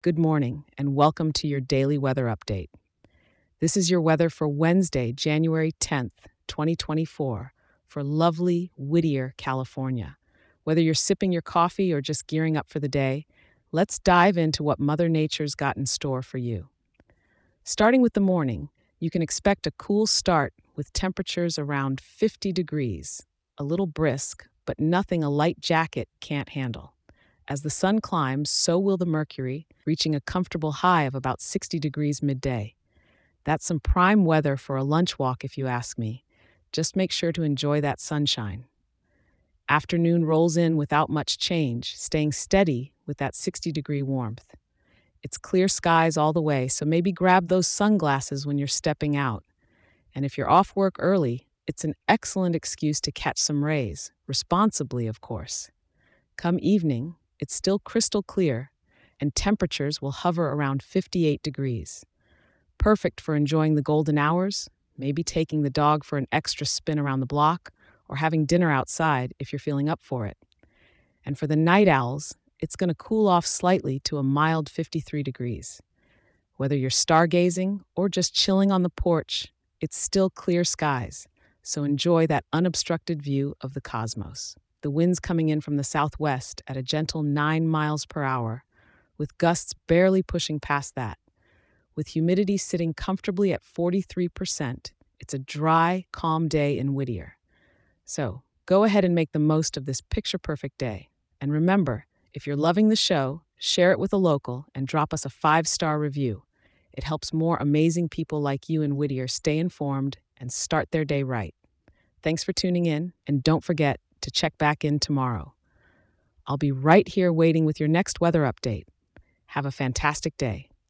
Good morning, and welcome to your daily weather update. This is your weather for Wednesday, January 10th, 2024, for lovely Whittier, California. Whether you're sipping your coffee or just gearing up for the day, let's dive into what Mother Nature's got in store for you. Starting with the morning, you can expect a cool start with temperatures around 50 degrees, a little brisk, but nothing a light jacket can't handle. As the sun climbs, so will the mercury, reaching a comfortable high of about 60 degrees midday. That's some prime weather for a lunch walk, if you ask me. Just make sure to enjoy that sunshine. Afternoon rolls in without much change, staying steady with that 60 degree warmth. It's clear skies all the way, so maybe grab those sunglasses when you're stepping out. And if you're off work early, it's an excellent excuse to catch some rays, responsibly, of course. Come evening, it's still crystal clear, and temperatures will hover around 58 degrees. Perfect for enjoying the golden hours, maybe taking the dog for an extra spin around the block, or having dinner outside if you're feeling up for it. And for the night owls, it's going to cool off slightly to a mild 53 degrees. Whether you're stargazing or just chilling on the porch, it's still clear skies, so enjoy that unobstructed view of the cosmos the winds coming in from the southwest at a gentle 9 miles per hour, with gusts barely pushing past that. With humidity sitting comfortably at 43%, it's a dry, calm day in Whittier. So, go ahead and make the most of this picture perfect day. And remember, if you're loving the show, share it with a local and drop us a five star review. It helps more amazing people like you in Whittier stay informed and start their day right. Thanks for tuning in, and don't forget to check back in tomorrow. I'll be right here waiting with your next weather update. Have a fantastic day.